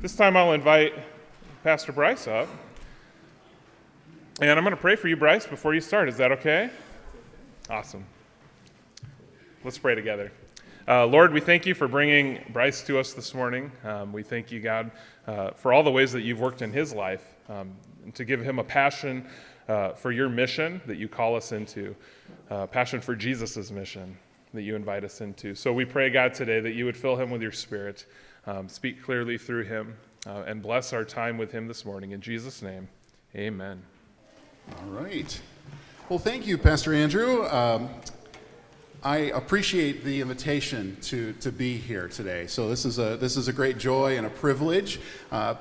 This time I'll invite Pastor Bryce up. And I'm going to pray for you, Bryce, before you start. Is that okay? Awesome. Let's pray together. Uh, Lord, we thank you for bringing Bryce to us this morning. Um, we thank you, God, uh, for all the ways that you've worked in his life um, to give him a passion uh, for your mission that you call us into, uh, passion for Jesus' mission that you invite us into. So we pray, God, today that you would fill him with your spirit, um, speak clearly through him, uh, and bless our time with him this morning. In Jesus' name, amen. All right. Well, thank you, Pastor Andrew. Um, I appreciate the invitation to, to be here today. So this is a this is a great joy and a privilege. Uh,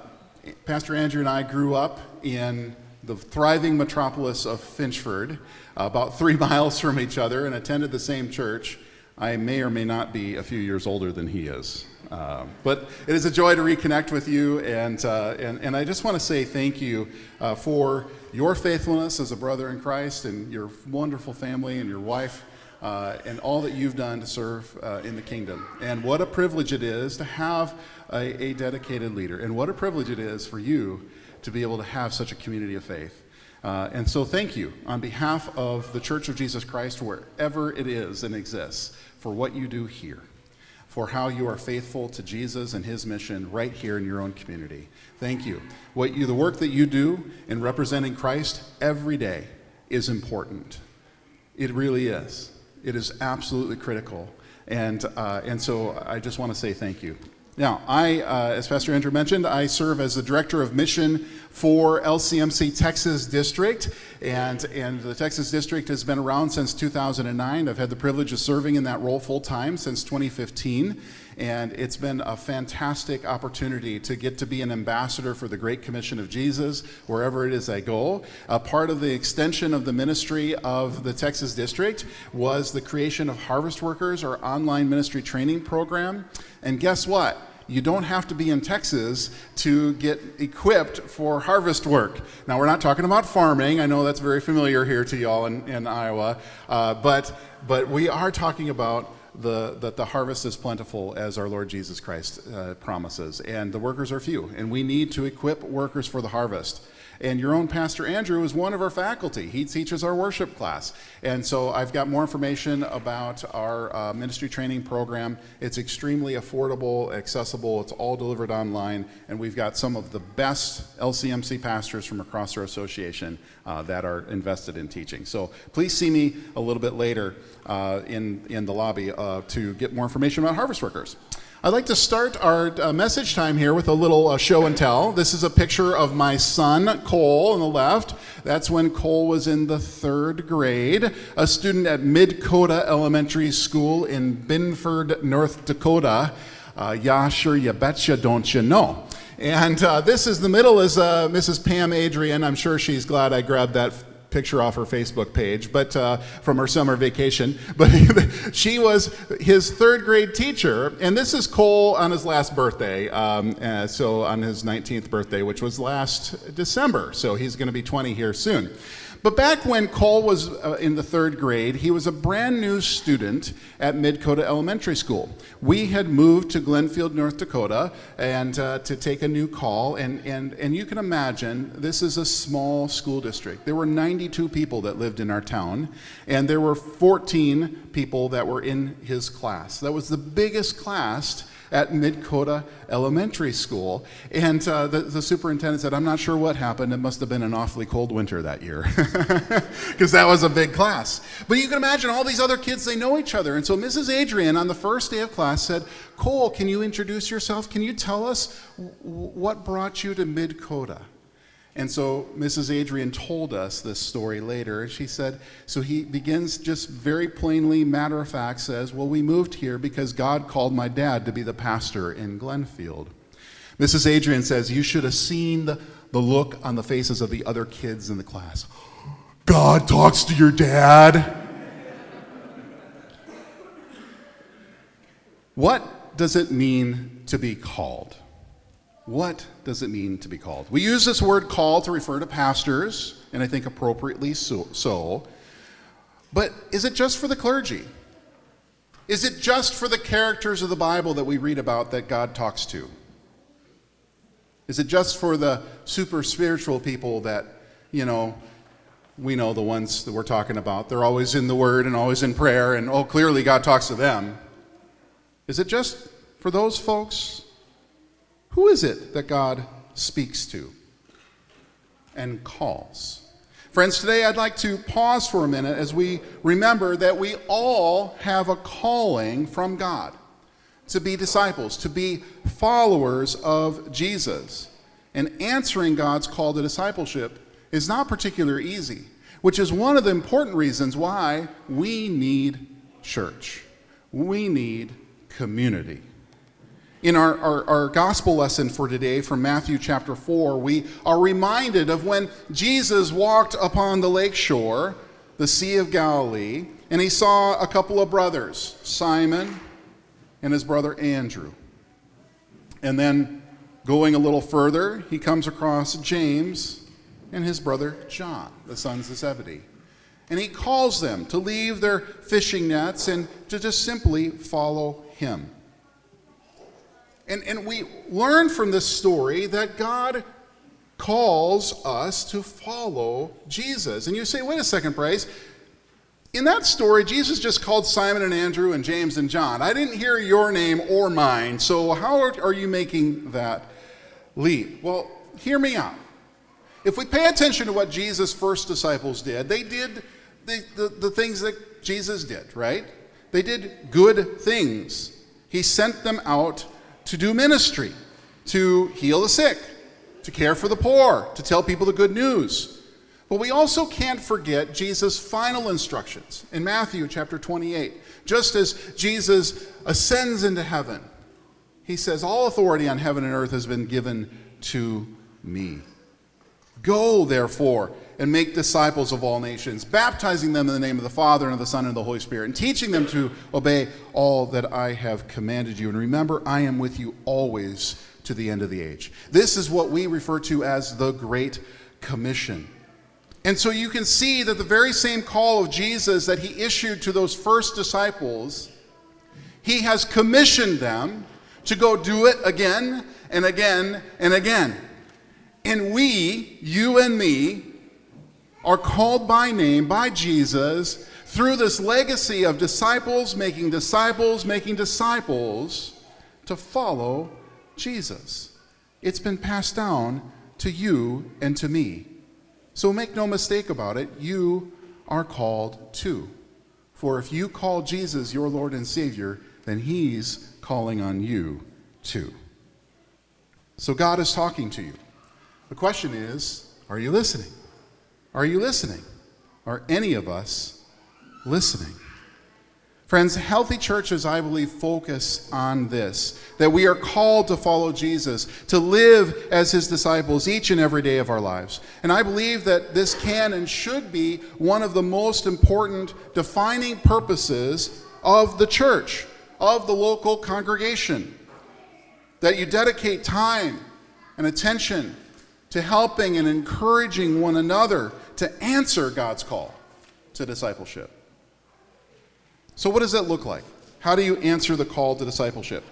Pastor Andrew and I grew up in the thriving metropolis of Finchford, about three miles from each other, and attended the same church. I may or may not be a few years older than he is. Uh, but it is a joy to reconnect with you, and, uh, and, and I just want to say thank you uh, for your faithfulness as a brother in Christ and your wonderful family and your wife. Uh, and all that you've done to serve uh, in the kingdom. And what a privilege it is to have a, a, dedicated leader. And what a privilege it is for you to be able to have such a community of faith. Uh, and so, thank you on behalf of the Church of Jesus Christ, wherever it is and exists, for what you do here, for how you are faithful to Jesus and his mission right here in your own community. Thank you. What you, the work that you do in representing Christ every day is important. It really is. It is absolutely critical. And, uh, and so I just want to say thank you. Now, I, uh, as Pastor Andrew mentioned, I serve as the Director of Mission for LCMC Texas District. And, and the Texas District has been around since 2009. I've had the privilege of serving in that role full time since 2015. And it's been a fantastic opportunity to get to be an ambassador for the Great Commission of Jesus wherever it is I go. A part of the extension of the ministry of the Texas District was the creation of Harvest Workers, our online ministry training program. And guess what? You don't have to be in Texas to get equipped for harvest work. Now, we're not talking about farming. I know that's very familiar here to y'all in, in Iowa. Uh, but, but we are talking about the, that the harvest is plentiful as our Lord Jesus Christ uh, promises, and the workers are few, and we need to equip workers for the harvest. And your own Pastor Andrew is one of our faculty. He teaches our worship class. And so I've got more information about our uh, ministry training program. It's extremely affordable, accessible, it's all delivered online, and we've got some of the best LCMC pastors from across our association uh, that are invested in teaching. So please see me a little bit later uh, in, in the lobby uh, to get more information about harvest workers. I'd like to start our uh, message time here with a little uh, show and tell. This is a picture of my son, Cole, on the left. That's when Cole was in the third grade, a student at Midkota Elementary School in Binford, North Dakota. Uh, yeah, sure, you betcha, don't you know? And uh, this is the middle is uh, Mrs. Pam Adrian. I'm sure she's glad I grabbed that picture off her Facebook page, but uh, from her summer vacation. But she was his third grade teacher, and this is Cole on his last birthday. Um, uh, so on his 19th birthday, which was last December. So he's going to be 20 here soon. But back when Cole was uh, in the third grade, he was a brand new student at Midkota Elementary School. We had moved to Glenfield, North Dakota, and uh, to take a new call. And, and, and you can imagine, this is a small school district. There were 92 people that lived in our town, and there were 14 people that were in his class. That was the biggest class at Midkota Elementary School. And uh, the, the, superintendent said, I'm not sure what happened. It must have been an awfully cold winter that year, because that was a big class. But you can imagine all these other kids, they know each other. And so Mrs. Adrian, on the first day of class, said, Cole, can you introduce yourself? Can you tell us what brought you to Midkota? And so Mrs. Adrian told us this story later. and She said, so he begins just very plainly, matter of fact, says, Well, we moved here because God called my dad to be the pastor in Glenfield. Mrs. Adrian says, You should have seen the, the look on the faces of the other kids in the class. God talks to your dad. what does it mean to be called? What does it mean to be called? We use this word call to refer to pastors, and I think appropriately so, so. But is it just for the clergy? Is it just for the characters of the Bible that we read about that God talks to? Is it just for the super spiritual people that, you know, we know the ones that we're talking about? They're always in the Word and always in prayer, and oh, clearly God talks to them. Is it just for those folks? Who is it that God speaks to and calls? Friends, today I'd like to pause for a minute as we remember that we all have a calling from God to be disciples, to be followers of Jesus. And answering God's call to discipleship is not particularly easy, which is one of the important reasons why we need church. We need community. In our, our, our, gospel lesson for today from Matthew chapter 4, we are reminded of when Jesus walked upon the lake shore, the Sea of Galilee, and he saw a couple of brothers, Simon and his brother Andrew. And then going a little further, he comes across James and his brother John, the sons of Zebedee. And he calls them to leave their fishing nets and to just simply follow him. And, and we learn from this story that God calls us to follow Jesus. And you say, wait a second, Bryce. In that story, Jesus just called Simon and Andrew and James and John. I didn't hear your name or mine, so how are you making that leap? Well, hear me out. If we pay attention to what Jesus' first disciples did, they did the, the, the things that Jesus did, right? They did good things. He sent them out to do ministry, to heal the sick, to care for the poor, to tell people the good news. But we also can't forget Jesus' final instructions in Matthew chapter 28. Just as Jesus ascends into heaven, he says, All authority on heaven and earth has been given to me. Go, therefore, and make disciples of all nations, baptizing them in the name of the Father and of the Son and of the Holy Spirit, and teaching them to obey all that I have commanded you. And remember, I am with you always to the end of the age. This is what we refer to as the Great Commission. And so you can see that the very same call of Jesus that he issued to those first disciples, he has commissioned them to go do it again and again and again. And we, you and me, are called by name by Jesus through this legacy of disciples making disciples making disciples to follow Jesus. It's been passed down to you and to me. So make no mistake about it, you are called too. For if you call Jesus your Lord and Savior, then He's calling on you too. So God is talking to you. The question is are you listening? Are you listening? Are any of us listening? Friends, healthy churches, I believe, focus on this that we are called to follow Jesus, to live as his disciples each and every day of our lives. And I believe that this can and should be one of the most important defining purposes of the church, of the local congregation. That you dedicate time and attention to helping and encouraging one another to answer God's call to discipleship. So, what does that look like? How do you answer the call to discipleship?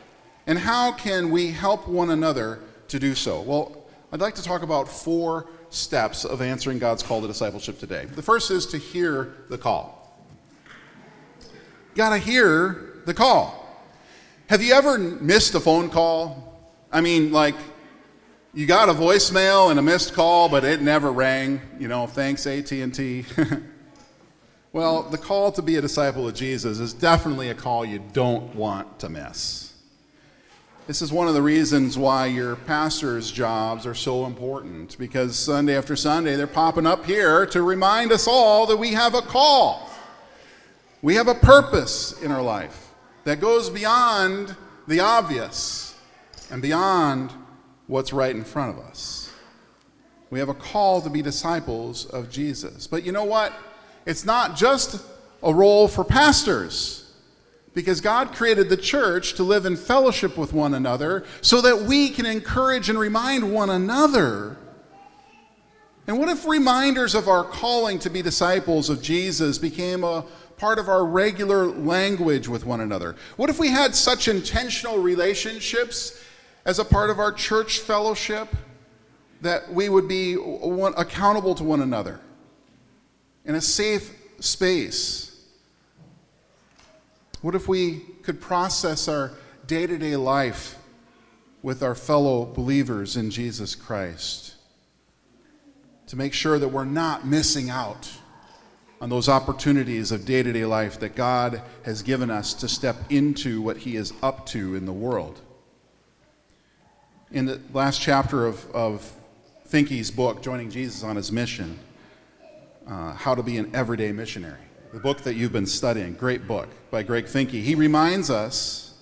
And how can we help one another to do so? Well, I'd like to talk about four steps of answering God's call to discipleship today. The first is to hear the call. You gotta hear the call. Have you ever missed a phone call? I mean, like, you got a voicemail and a missed call, but it never rang. You know, thanks AT&T. well, the call to be a disciple of Jesus is definitely a call you don't want to miss. This is one of the reasons why your pastor's jobs are so important because Sunday after Sunday they're popping up here to remind us all that we have a call. We have a purpose in our life that goes beyond the obvious and beyond what's right in front of us. We have a call to be disciples of Jesus. But you know what? It's not just a role for pastors. Because God created the church to live in fellowship with one another so that we can encourage and remind one another. And what if reminders of our calling to be disciples of Jesus became a part of our regular language with one another? What if we had such intentional relationships as a part of our church fellowship that we would be one, accountable to one another in a safe space? What if we could process our day to day life with our fellow believers in Jesus Christ to make sure that we're not missing out on those opportunities of day to day life that God has given us to step into what He is up to in the world? In the last chapter of, of Finke's book, Joining Jesus on His Mission, uh, How to Be an Everyday Missionary, the book that you've been studying, great book by Greg Finke, he reminds us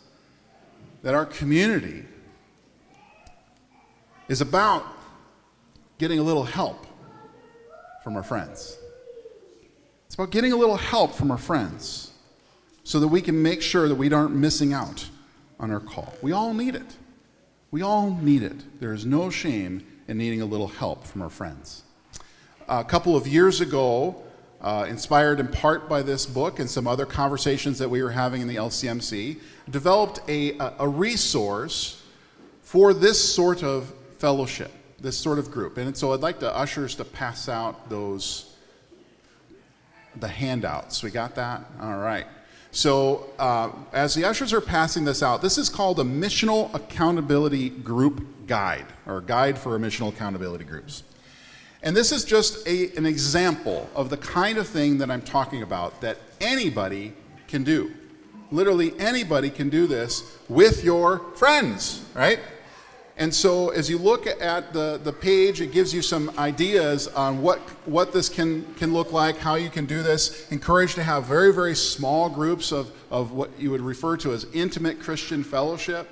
that our community is about getting a little help from our friends. It's about getting a little help from our friends so that we can make sure that we aren't missing out on our call. We all need it. We all need it. There is no shame in needing a little help from our friends. A couple of years ago, uh, inspired in part by this book and some other conversations that we were having in the LCMC, developed a, a resource for this sort of fellowship, this sort of group. And so I'd like the ushers to pass out those, the handouts. We got that? All right. So uh, as the ushers are passing this out, this is called a Missional Accountability Group Guide, or Guide for Missional Accountability Groups. And this is just a, an example of the kind of thing that I'm talking about that anybody can do. Literally, anybody can do this with your friends, right? And so, as you look at the, the page, it gives you some ideas on what, what this can, can look like, how you can do this. Encouraged to have very, very small groups of, of what you would refer to as intimate Christian fellowship,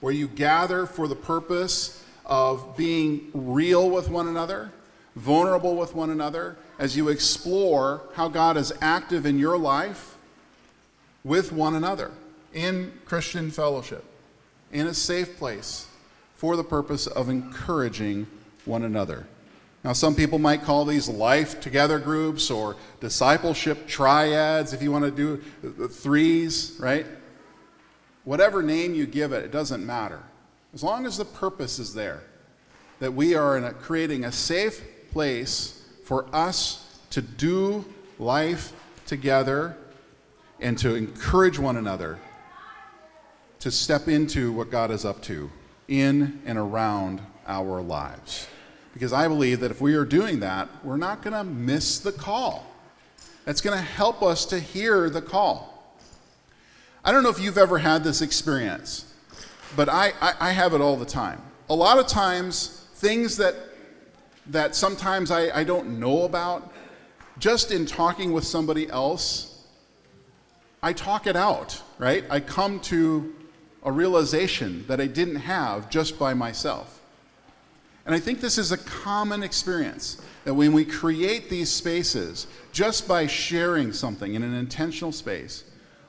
where you gather for the purpose of being real with one another vulnerable with one another, as you explore how God is active in your life with one another in Christian fellowship, in a safe place for the purpose of encouraging one another. Now, some people might call these life together groups or discipleship triads if you want to do threes, right? Whatever name you give it, it doesn't matter. As long as the purpose is there, that we are a, creating a safe place for us to do life together and to encourage one another to step into what God is up to in and around our lives. Because I believe that if we are doing that, we're not going to miss the call. That's going to help us to hear the call. I don't know if you've ever had this experience, but I, I, I have it all the time. A lot of times, things that that sometimes I, I don't know about, just in talking with somebody else, I talk it out, right? I come to a realization that I didn't have just by myself. And I think this is a common experience that when we create these spaces, just by sharing something in an intentional space,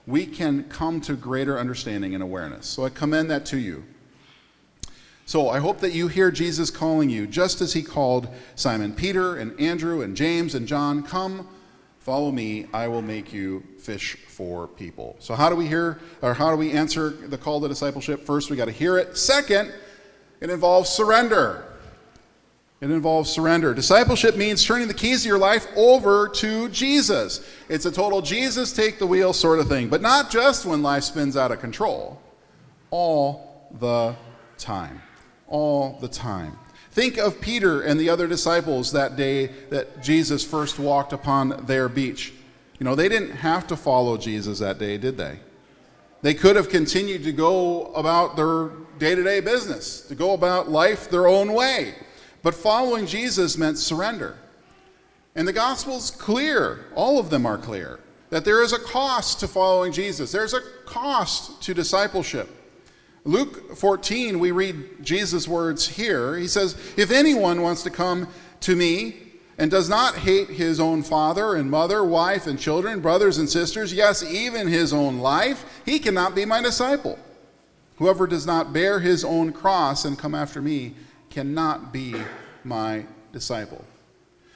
we can come to greater understanding and awareness. So I commend that to you. So I hope that you hear Jesus calling you, just as he called Simon Peter and Andrew and James and John, Come, follow me, I will make you fish for people. So, how do we hear, or how do we answer the call to discipleship? First, we got to hear it. Second, it involves surrender. It involves surrender. Discipleship means turning the keys of your life over to Jesus. It's a total Jesus take the wheel sort of thing, but not just when life spins out of control, all the time all the time. Think of Peter and the other disciples that day that Jesus first walked upon their beach. You know, they didn't have to follow Jesus that day, did they? They could have continued to go about their day to day business, to go about life their own way. But following Jesus meant surrender. And the gospel's clear, all of them are clear, that there is a cost to following Jesus, there's a cost to discipleship. Luke 14, we read Jesus' words here. He says, If anyone wants to come to me and does not hate his own father and mother, wife and children, brothers and sisters, yes, even his own life, he cannot be my disciple. Whoever does not bear his own cross and come after me cannot be my disciple.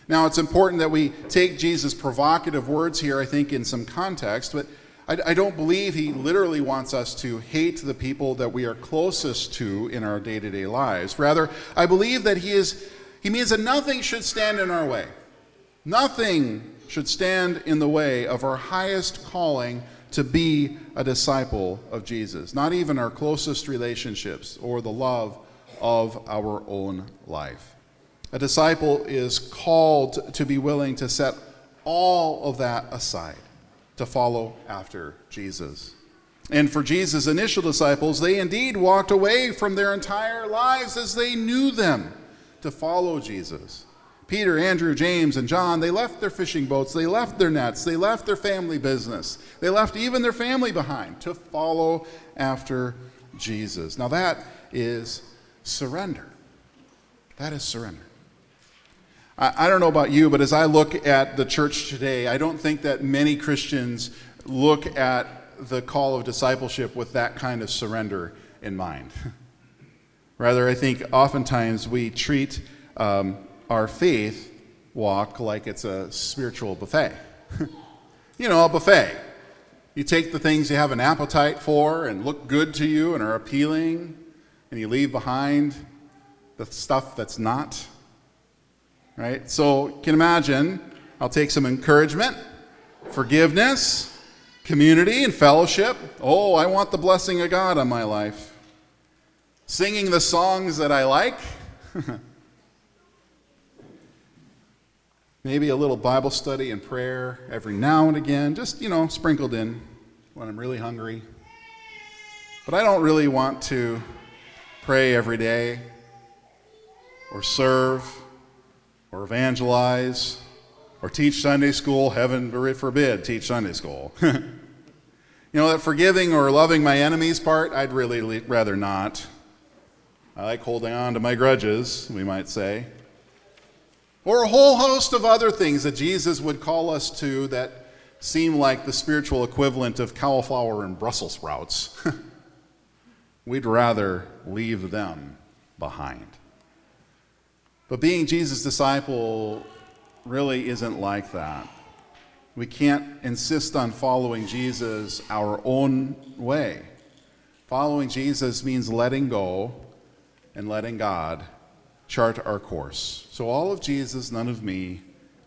Now, it's important that we take Jesus' provocative words here, I think, in some context, but I, I don't believe he literally wants us to hate the people that we are closest to in our day to day lives. Rather, I believe that he, is, he means that nothing should stand in our way. Nothing should stand in the way of our highest calling to be a disciple of Jesus, not even our closest relationships or the love of our own life. A disciple is called to be willing to set all of that aside to follow after Jesus. And for Jesus' initial disciples, they indeed walked away from their entire lives as they knew them to follow Jesus. Peter, Andrew, James, and John, they left their fishing boats, they left their nets, they left their family business, they left even their family behind to follow after Jesus. Now, that is surrender. That is surrender. I, I don't know about you, but as I look at the church today, I don't think that many Christians look at the call of discipleship with that kind of surrender in mind. Rather, I think oftentimes we treat um, our faith walk like it's a spiritual buffet. you know, a buffet. You take the things you have an appetite for and look good to you and are appealing, and you leave behind the stuff that's not right? So you can imagine I'll take some encouragement, forgiveness, community, and fellowship. Oh, I want the blessing of God on my life. Singing the songs that I like. Maybe a little Bible study and prayer every now and again, just, you know, sprinkled in when I'm really hungry. But I don't really want to pray every day or serve or evangelize or teach Sunday school. Heaven forbid, teach Sunday school. you know, that forgiving or loving my enemies part, I'd really rather not. I like holding on to my grudges, we might say. Or a whole host of other things that Jesus would call us to that seem like the spiritual equivalent of cauliflower and Brussels sprouts. We'd rather leave them behind. But being Jesus' disciple really isn't like that. We can't insist on following Jesus our own way. Following Jesus means letting go and letting God chart our course. So, all of Jesus, none of me,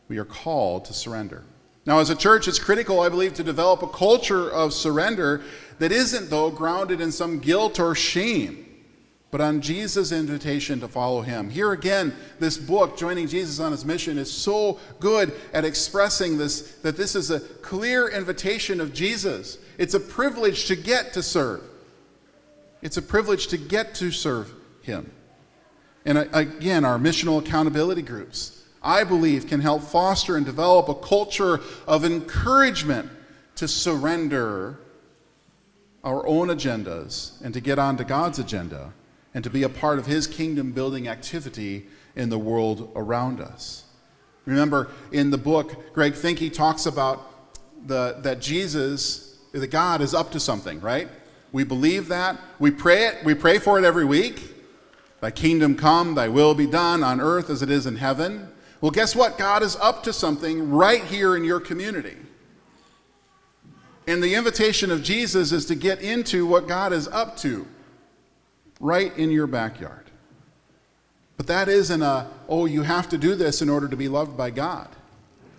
we are called to surrender. Now, as a church, it's critical, I believe, to develop a culture of surrender that isn't, though, grounded in some guilt or shame but on Jesus' invitation to follow him. Here again, this book, Joining Jesus on His Mission, is so good at expressing this that this is a clear invitation of Jesus. It's a privilege to get to serve. It's a privilege to get to serve him. And again, our missional accountability groups, I believe, can help foster and develop a culture of encouragement to surrender our own agendas and to get onto God's agenda and to be a part of his kingdom building activity in the world around us. Remember, in the book, Greg Finke talks about the, that Jesus, that God is up to something, right? We believe that. We pray it. We pray for it every week. Thy kingdom come, thy will be done on earth as it is in heaven. Well, guess what? God is up to something right here in your community. And the invitation of Jesus is to get into what God is up to right in your backyard. But that isn't a, oh, you have to do this in order to be loved by God.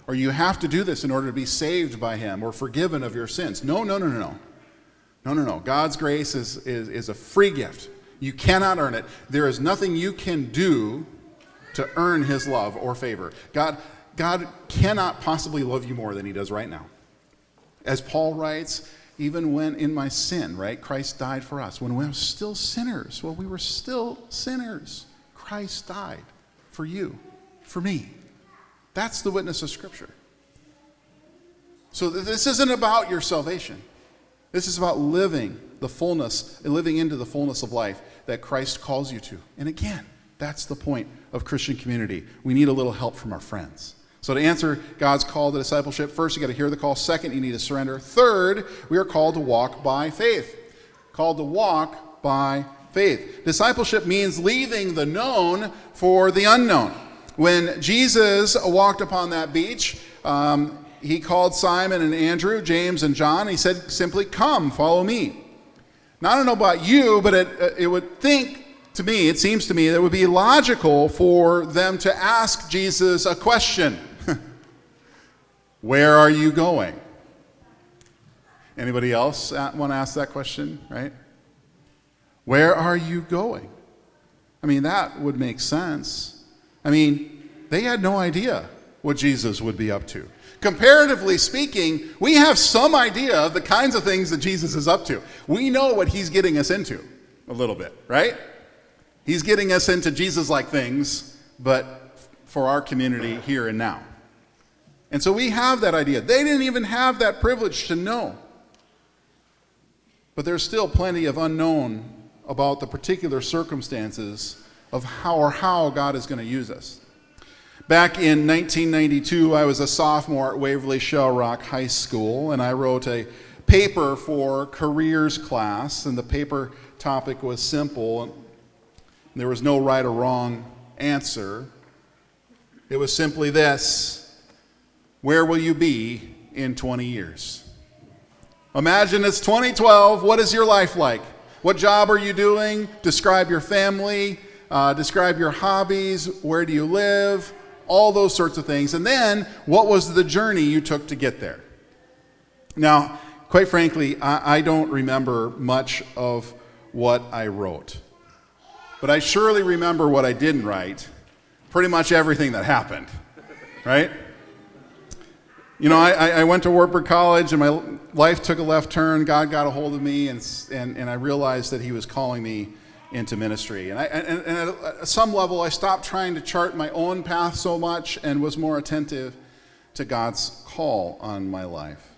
Or you have to do this in order to be saved by Him or forgiven of your sins. No, no, no, no, no. No, no, no. God's grace is, is, is a free gift. You cannot earn it. There is nothing you can do to earn His love or favor. God, God cannot possibly love you more than He does right now. As Paul writes, even when in my sin, right? Christ died for us. When we were still sinners, well, we were still sinners. Christ died for you, for me. That's the witness of Scripture. So this isn't about your salvation. This is about living the fullness, living into the fullness of life that Christ calls you to. And again, that's the point of Christian community. We need a little help from our friends. So, to answer God's call to discipleship, first you got to hear the call. Second, you need to surrender. Third, we are called to walk by faith. Called to walk by faith. Discipleship means leaving the known for the unknown. When Jesus walked upon that beach, um, he called Simon and Andrew, James and John. And he said simply, Come, follow me. Now, I don't know about you, but it, uh, it would think to me, it seems to me, that it would be logical for them to ask Jesus a question Where are you going? Anybody else want to ask that question, right? Where are you going? I mean, that would make sense. I mean, they had no idea what Jesus would be up to. Comparatively speaking, we have some idea of the kinds of things that Jesus is up to. We know what he's getting us into a little bit, right? He's getting us into Jesus like things, but for our community here and now. And so we have that idea. They didn't even have that privilege to know. But there's still plenty of unknown about the particular circumstances of how or how God is going to use us. Back in 1992, I was a sophomore at Waverly Shell Rock High School, and I wrote a paper for careers class, and the paper topic was simple. There was no right or wrong answer. It was simply this Where will you be in 20 years? Imagine it's 2012. What is your life like? What job are you doing? Describe your family. Uh, describe your hobbies. Where do you live? all those sorts of things. And then, what was the journey you took to get there? Now, quite frankly, I, I don't remember much of what I wrote. But I surely remember what I didn't write, pretty much everything that happened, right? You know, I, I went to Wartburg College and my life took a left turn. God got a hold of me, and, and, and I realized that He was calling me into ministry. And, I, and, and, at some level, I stopped trying to chart my own path so much and was more attentive to God's call on my life.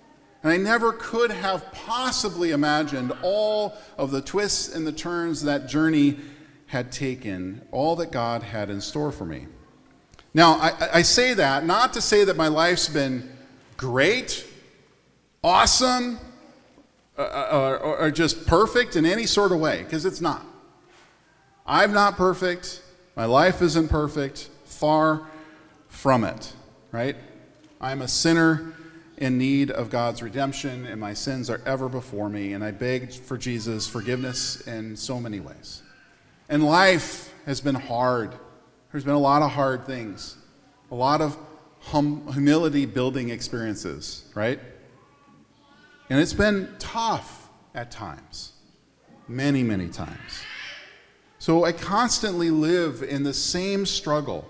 And I never could have possibly imagined all of the twists and the turns that journey had taken, all that God had in store for me. Now, I, I say that not to say that my life's been great, awesome, uh, uh or, or just perfect in any sort of way, because it's not. I'm not perfect. My life isn't perfect. Far from it, right? I'm a sinner in need of God's redemption, and my sins are ever before me, and I beg for Jesus' forgiveness in so many ways. And life has been hard. There's been a lot of hard things, a lot of hum- humility building experiences, right? And it's been tough at times, many, many times. So I constantly live in the same struggle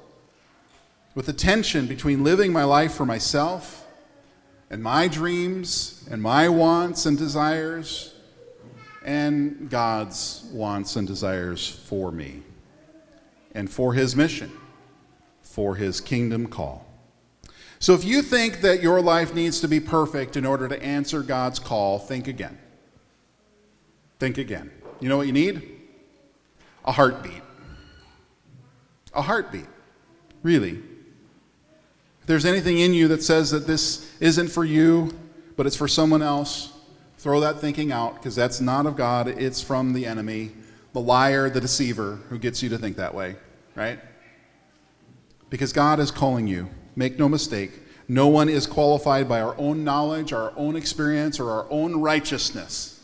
with the tension between living my life for myself and my dreams and my wants and desires and God's wants and desires for me and for His mission, for His kingdom call. So if you think that your life needs to be perfect in order to answer God's call, think again. Think again. You know what you need? a heartbeat. A heartbeat, really. If there's anything in you that says that this isn't for you, but it's for someone else, throw that thinking out because that's not of God. It's from the enemy, the liar, the deceiver who gets you to think that way, right? Because God is calling you. Make no mistake. No one is qualified by our own knowledge, our own experience, or our own righteousness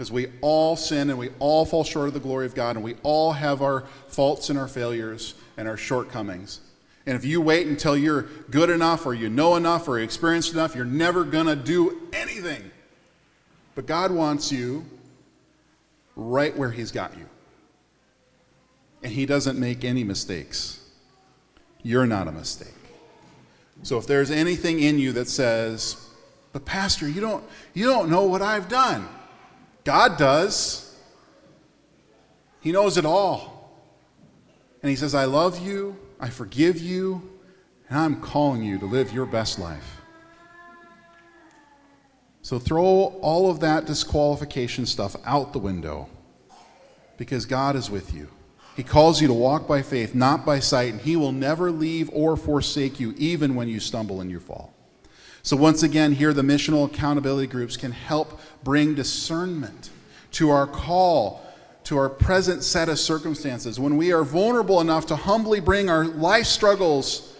because we all sin and we all fall short of the glory of God and we all have our faults and our failures and our shortcomings. And if you wait until you're good enough or you know enough or experienced enough, you're never going to do anything. But God wants you right where He's got you. And He doesn't make any mistakes. You're not a mistake. So if there's anything in you that says, but Pastor, you don't, you don't know what I've done. God does. He knows it all. And He says, I love you, I forgive you, and I'm calling you to live your best life. So throw all of that disqualification stuff out the window because God is with you. He calls you to walk by faith, not by sight, and He will never leave or forsake you, even when you stumble and you fall. So, once again, here the missional accountability groups can help bring discernment to our call, to our present set of circumstances. When we are vulnerable enough to humbly bring our life struggles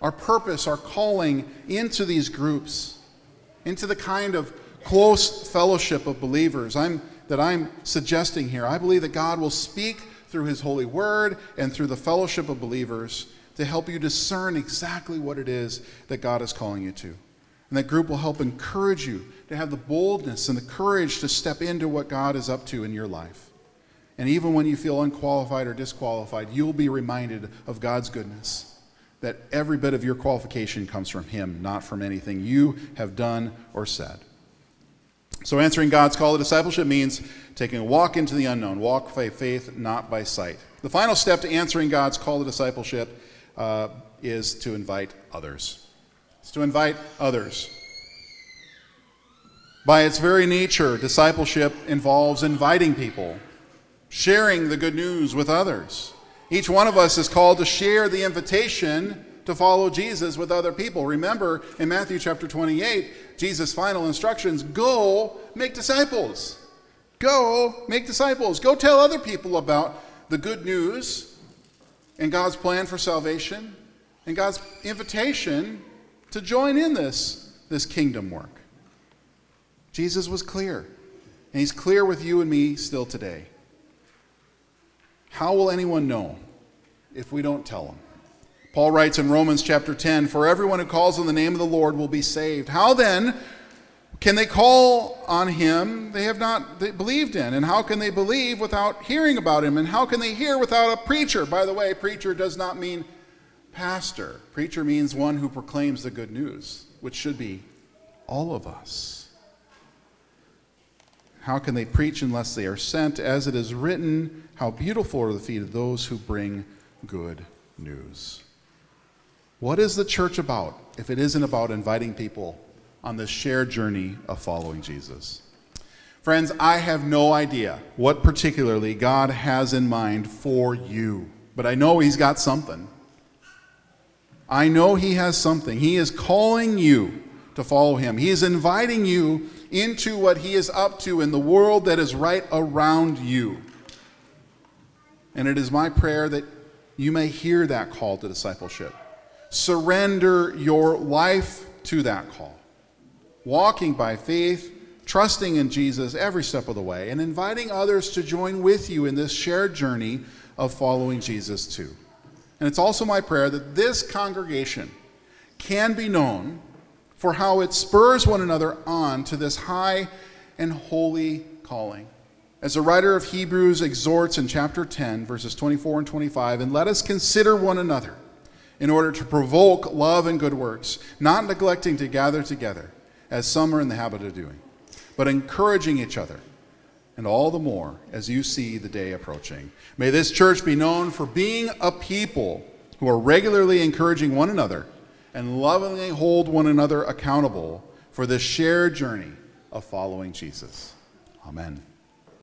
our purpose, our calling into these groups, into the kind of close fellowship of believers I'm, that I'm suggesting here. I believe that God will speak through His holy word and through the fellowship of believers to help you discern exactly what it is that God is calling you to. And that group will help encourage you to have the boldness and the courage to step into what God is up to in your life. And even when you feel unqualified or disqualified, you'll be reminded of God's goodness. That every bit of your qualification comes from Him, not from anything you have done or said. So, answering God's call to discipleship means taking a walk into the unknown, walk by faith, not by sight. The final step to answering God's call to discipleship uh, is to invite others. It's to invite others. By its very nature, discipleship involves inviting people, sharing the good news with others. Each one of us is called to share the invitation to follow Jesus with other people. Remember in Matthew chapter 28, Jesus' final instructions go make disciples. Go make disciples. Go tell other people about the good news and God's plan for salvation and God's invitation to join in this, this kingdom work. Jesus was clear, and he's clear with you and me still today. How will anyone know if we don't tell them? Paul writes in Romans chapter 10 For everyone who calls on the name of the Lord will be saved. How then can they call on him they have not believed in? And how can they believe without hearing about him? And how can they hear without a preacher? By the way, preacher does not mean pastor, preacher means one who proclaims the good news, which should be all of us. How can they preach unless they are sent? As it is written, How beautiful are the feet of those who bring good news. What is the church about if it isn't about inviting people on this shared journey of following Jesus? Friends, I have no idea what particularly God has in mind for you, but I know He's got something. I know He has something. He is calling you to follow Him, He is inviting you into what He is up to in the world that is right around you. And it is my prayer that you may hear that call to discipleship. Surrender your life to that call. Walking by faith, trusting in Jesus every step of the way, and inviting others to join with you in this shared journey of following Jesus too. And it's also my prayer that this congregation can be known for how it spurs one another on to this high and holy calling. As the writer of Hebrews exhorts in chapter 10, verses 24 and 25, and let us consider one another in order to provoke love and good works, not neglecting to gather together, as some are in the habit of doing, but encouraging each other, and all the more as you see the day approaching. May this church be known for being a people who are regularly encouraging one another and lovingly hold one another accountable for this shared journey of following Jesus. Amen.